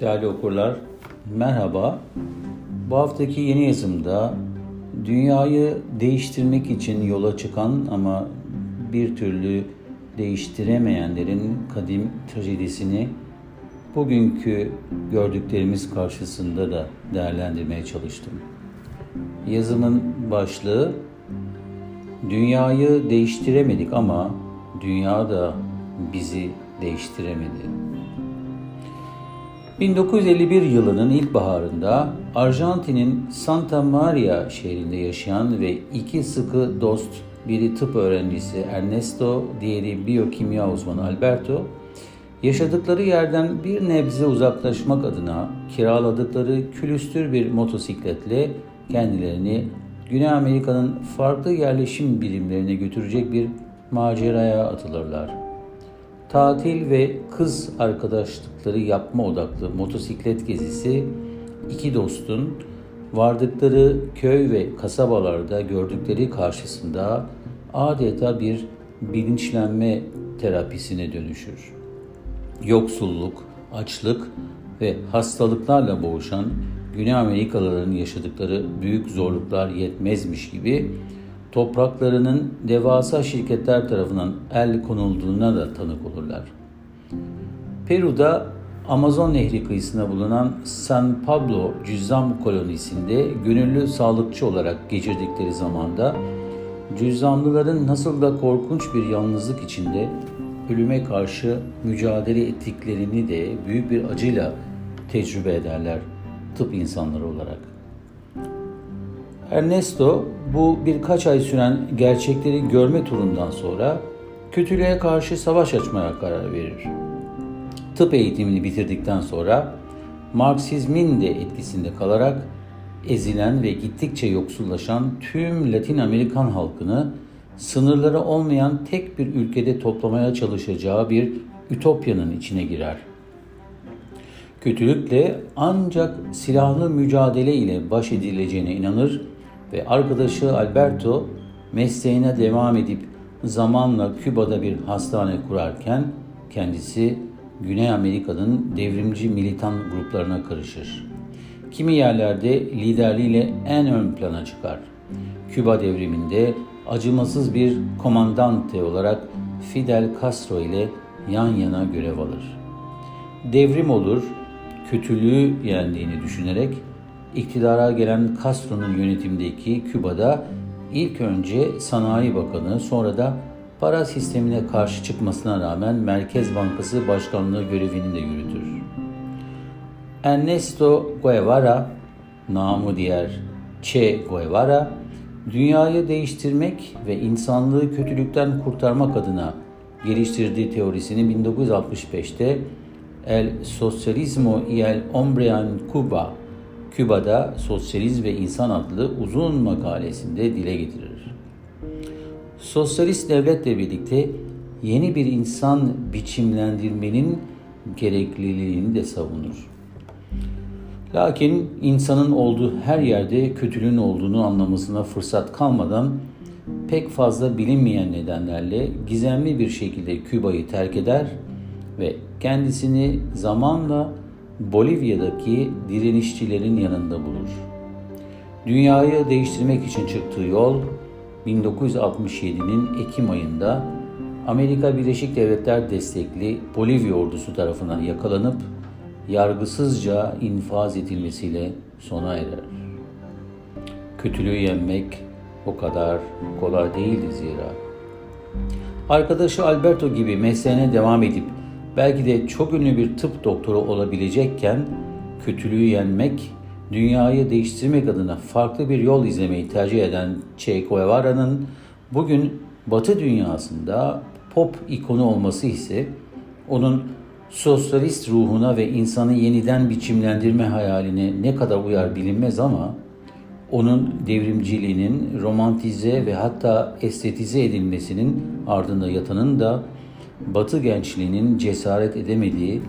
Değerli okurlar, merhaba. Bu haftaki yeni yazımda dünyayı değiştirmek için yola çıkan ama bir türlü değiştiremeyenlerin kadim trajedisini bugünkü gördüklerimiz karşısında da değerlendirmeye çalıştım. Yazımın başlığı Dünyayı değiştiremedik ama dünya da bizi değiştiremedi. 1951 yılının ilkbaharında Arjantin'in Santa Maria şehrinde yaşayan ve iki sıkı dost, biri tıp öğrencisi Ernesto, diğeri biyokimya uzmanı Alberto, yaşadıkları yerden bir nebze uzaklaşmak adına kiraladıkları külüstür bir motosikletle kendilerini Güney Amerika'nın farklı yerleşim birimlerine götürecek bir maceraya atılırlar. Tatil ve kız arkadaşlıkları yapma odaklı motosiklet gezisi iki dostun vardıkları köy ve kasabalarda gördükleri karşısında adeta bir bilinçlenme terapisine dönüşür. Yoksulluk, açlık ve hastalıklarla boğuşan Güney Amerikalıların yaşadıkları büyük zorluklar yetmezmiş gibi topraklarının devasa şirketler tarafından el konulduğuna da tanık olurlar. Peru'da Amazon Nehri kıyısında bulunan San Pablo cüzzam kolonisinde gönüllü sağlıkçı olarak geçirdikleri zamanda cüzzamlıların nasıl da korkunç bir yalnızlık içinde ölüme karşı mücadele ettiklerini de büyük bir acıyla tecrübe ederler tıp insanları olarak. Ernesto bu birkaç ay süren gerçekleri görme turundan sonra kötülüğe karşı savaş açmaya karar verir. Tıp eğitimini bitirdikten sonra Marksizmin de etkisinde kalarak ezilen ve gittikçe yoksullaşan tüm Latin Amerikan halkını sınırları olmayan tek bir ülkede toplamaya çalışacağı bir ütopyanın içine girer. Kötülükle ancak silahlı mücadele ile baş edileceğine inanır ve arkadaşı Alberto mesleğine devam edip zamanla Küba'da bir hastane kurarken kendisi Güney Amerika'nın devrimci militan gruplarına karışır. Kimi yerlerde liderliğiyle en ön plana çıkar. Küba devriminde acımasız bir komandante olarak Fidel Castro ile yan yana görev alır. Devrim olur, kötülüğü yendiğini düşünerek iktidara gelen Castro'nun yönetimindeki Küba'da ilk önce Sanayi Bakanı sonra da para sistemine karşı çıkmasına rağmen Merkez Bankası Başkanlığı görevini de yürütür. Ernesto Guevara, namı diğer Che Guevara, dünyayı değiştirmek ve insanlığı kötülükten kurtarmak adına geliştirdiği teorisini 1965'te El Socialismo y el Hombre en Cuba Küba'da Sosyaliz ve İnsan adlı uzun makalesinde dile getirir. Sosyalist devletle birlikte yeni bir insan biçimlendirmenin gerekliliğini de savunur. Lakin insanın olduğu her yerde kötülüğün olduğunu anlamasına fırsat kalmadan pek fazla bilinmeyen nedenlerle gizemli bir şekilde Küba'yı terk eder ve kendisini zamanla Bolivya'daki direnişçilerin yanında bulur. Dünyayı değiştirmek için çıktığı yol 1967'nin Ekim ayında Amerika Birleşik Devletler destekli Bolivya ordusu tarafından yakalanıp yargısızca infaz edilmesiyle sona erer. Kötülüğü yenmek o kadar kolay değildi zira. Arkadaşı Alberto gibi mesleğine devam edip belki de çok ünlü bir tıp doktoru olabilecekken kötülüğü yenmek, dünyayı değiştirmek adına farklı bir yol izlemeyi tercih eden Che Guevara'nın bugün Batı dünyasında pop ikonu olması ise onun sosyalist ruhuna ve insanı yeniden biçimlendirme hayaline ne kadar uyar bilinmez ama onun devrimciliğinin romantize ve hatta estetize edilmesinin ardında yatanın da Batı gençliğinin cesaret edemediği,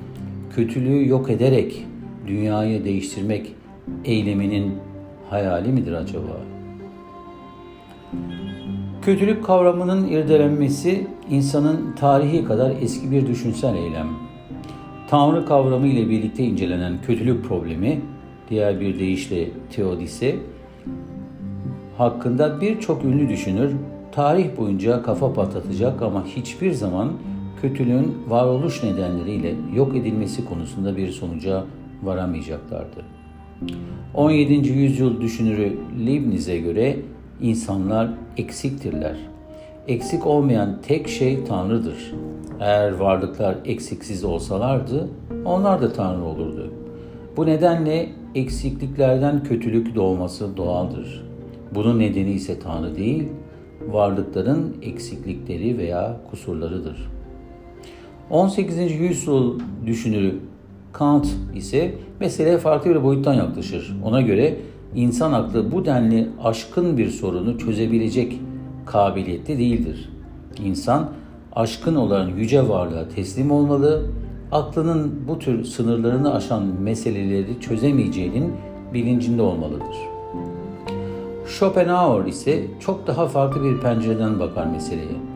kötülüğü yok ederek dünyayı değiştirmek eyleminin hayali midir acaba? Kötülük kavramının irdelenmesi insanın tarihi kadar eski bir düşünsel eylem. Tanrı kavramı ile birlikte incelenen kötülük problemi, diğer bir deyişle teodise, hakkında birçok ünlü düşünür tarih boyunca kafa patlatacak ama hiçbir zaman kötülüğün varoluş nedenleriyle yok edilmesi konusunda bir sonuca varamayacaklardı. 17. yüzyıl düşünürü Leibniz'e göre insanlar eksiktirler. Eksik olmayan tek şey Tanrı'dır. Eğer varlıklar eksiksiz olsalardı onlar da Tanrı olurdu. Bu nedenle eksikliklerden kötülük doğması doğaldır. Bunun nedeni ise Tanrı değil, varlıkların eksiklikleri veya kusurlarıdır. 18. yüzyıl düşünürü Kant ise meseleye farklı bir boyuttan yaklaşır. Ona göre insan aklı bu denli aşkın bir sorunu çözebilecek kabiliyette değildir. İnsan aşkın olan yüce varlığa teslim olmalı, aklının bu tür sınırlarını aşan meseleleri çözemeyeceğinin bilincinde olmalıdır. Schopenhauer ise çok daha farklı bir pencereden bakar meseleye.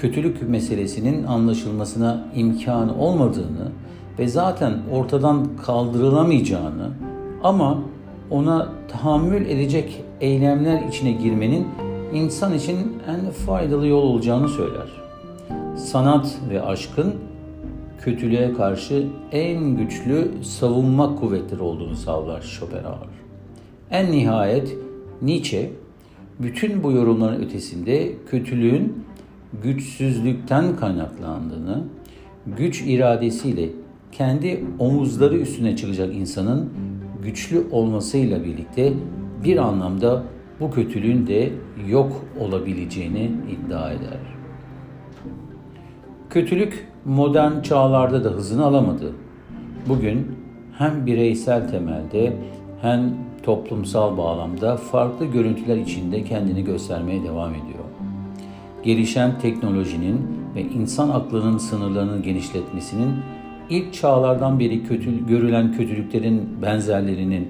Kötülük meselesinin anlaşılmasına imkan olmadığını ve zaten ortadan kaldırılamayacağını ama ona tahammül edecek eylemler içine girmenin insan için en faydalı yol olacağını söyler. Sanat ve aşkın kötülüğe karşı en güçlü savunma kuvvetleri olduğunu savlar Schopenhauer. En nihayet Nietzsche bütün bu yorumların ötesinde kötülüğün güçsüzlükten kaynaklandığını, güç iradesiyle kendi omuzları üstüne çıkacak insanın güçlü olmasıyla birlikte bir anlamda bu kötülüğün de yok olabileceğini iddia eder. Kötülük modern çağlarda da hızını alamadı. Bugün hem bireysel temelde hem toplumsal bağlamda farklı görüntüler içinde kendini göstermeye devam ediyor. Gelişen teknolojinin ve insan aklının sınırlarını genişletmesinin ilk çağlardan beri kötü, görülen kötülüklerin benzerlerinin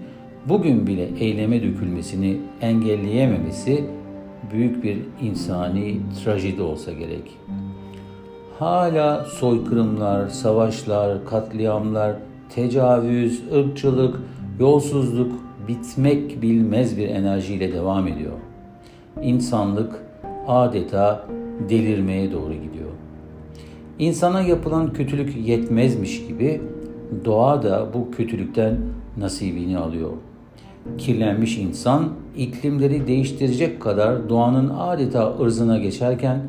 bugün bile eyleme dökülmesini engelleyememesi büyük bir insani trajedi olsa gerek. Hala soykırımlar, savaşlar, katliamlar, tecavüz, ırkçılık, yolsuzluk bitmek bilmez bir enerjiyle devam ediyor. İnsanlık adeta delirmeye doğru gidiyor. İnsana yapılan kötülük yetmezmiş gibi doğa da bu kötülükten nasibini alıyor. Kirlenmiş insan iklimleri değiştirecek kadar doğanın adeta ırzına geçerken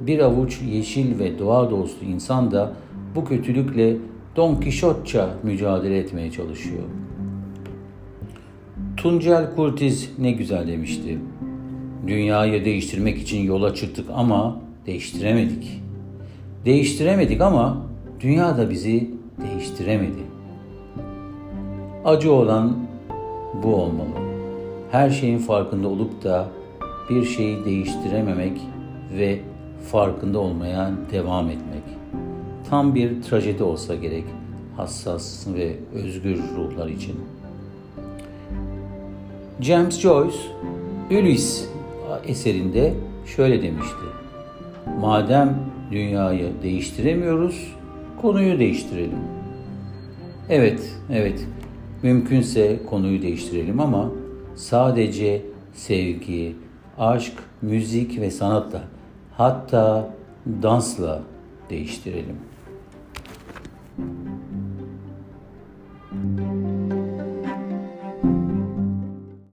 bir avuç yeşil ve doğa dostu insan da bu kötülükle Don Kişotça mücadele etmeye çalışıyor. Tuncel Kurtiz ne güzel demişti. Dünyayı değiştirmek için yola çıktık ama değiştiremedik. Değiştiremedik ama dünya da bizi değiştiremedi. Acı olan bu olmalı. Her şeyin farkında olup da bir şeyi değiştirememek ve farkında olmaya devam etmek. Tam bir trajedi olsa gerek hassas ve özgür ruhlar için. James Joyce, Ulysse eserinde şöyle demişti. Madem dünyayı değiştiremiyoruz, konuyu değiştirelim. Evet, evet. Mümkünse konuyu değiştirelim ama sadece sevgi, aşk, müzik ve sanatla hatta dansla değiştirelim.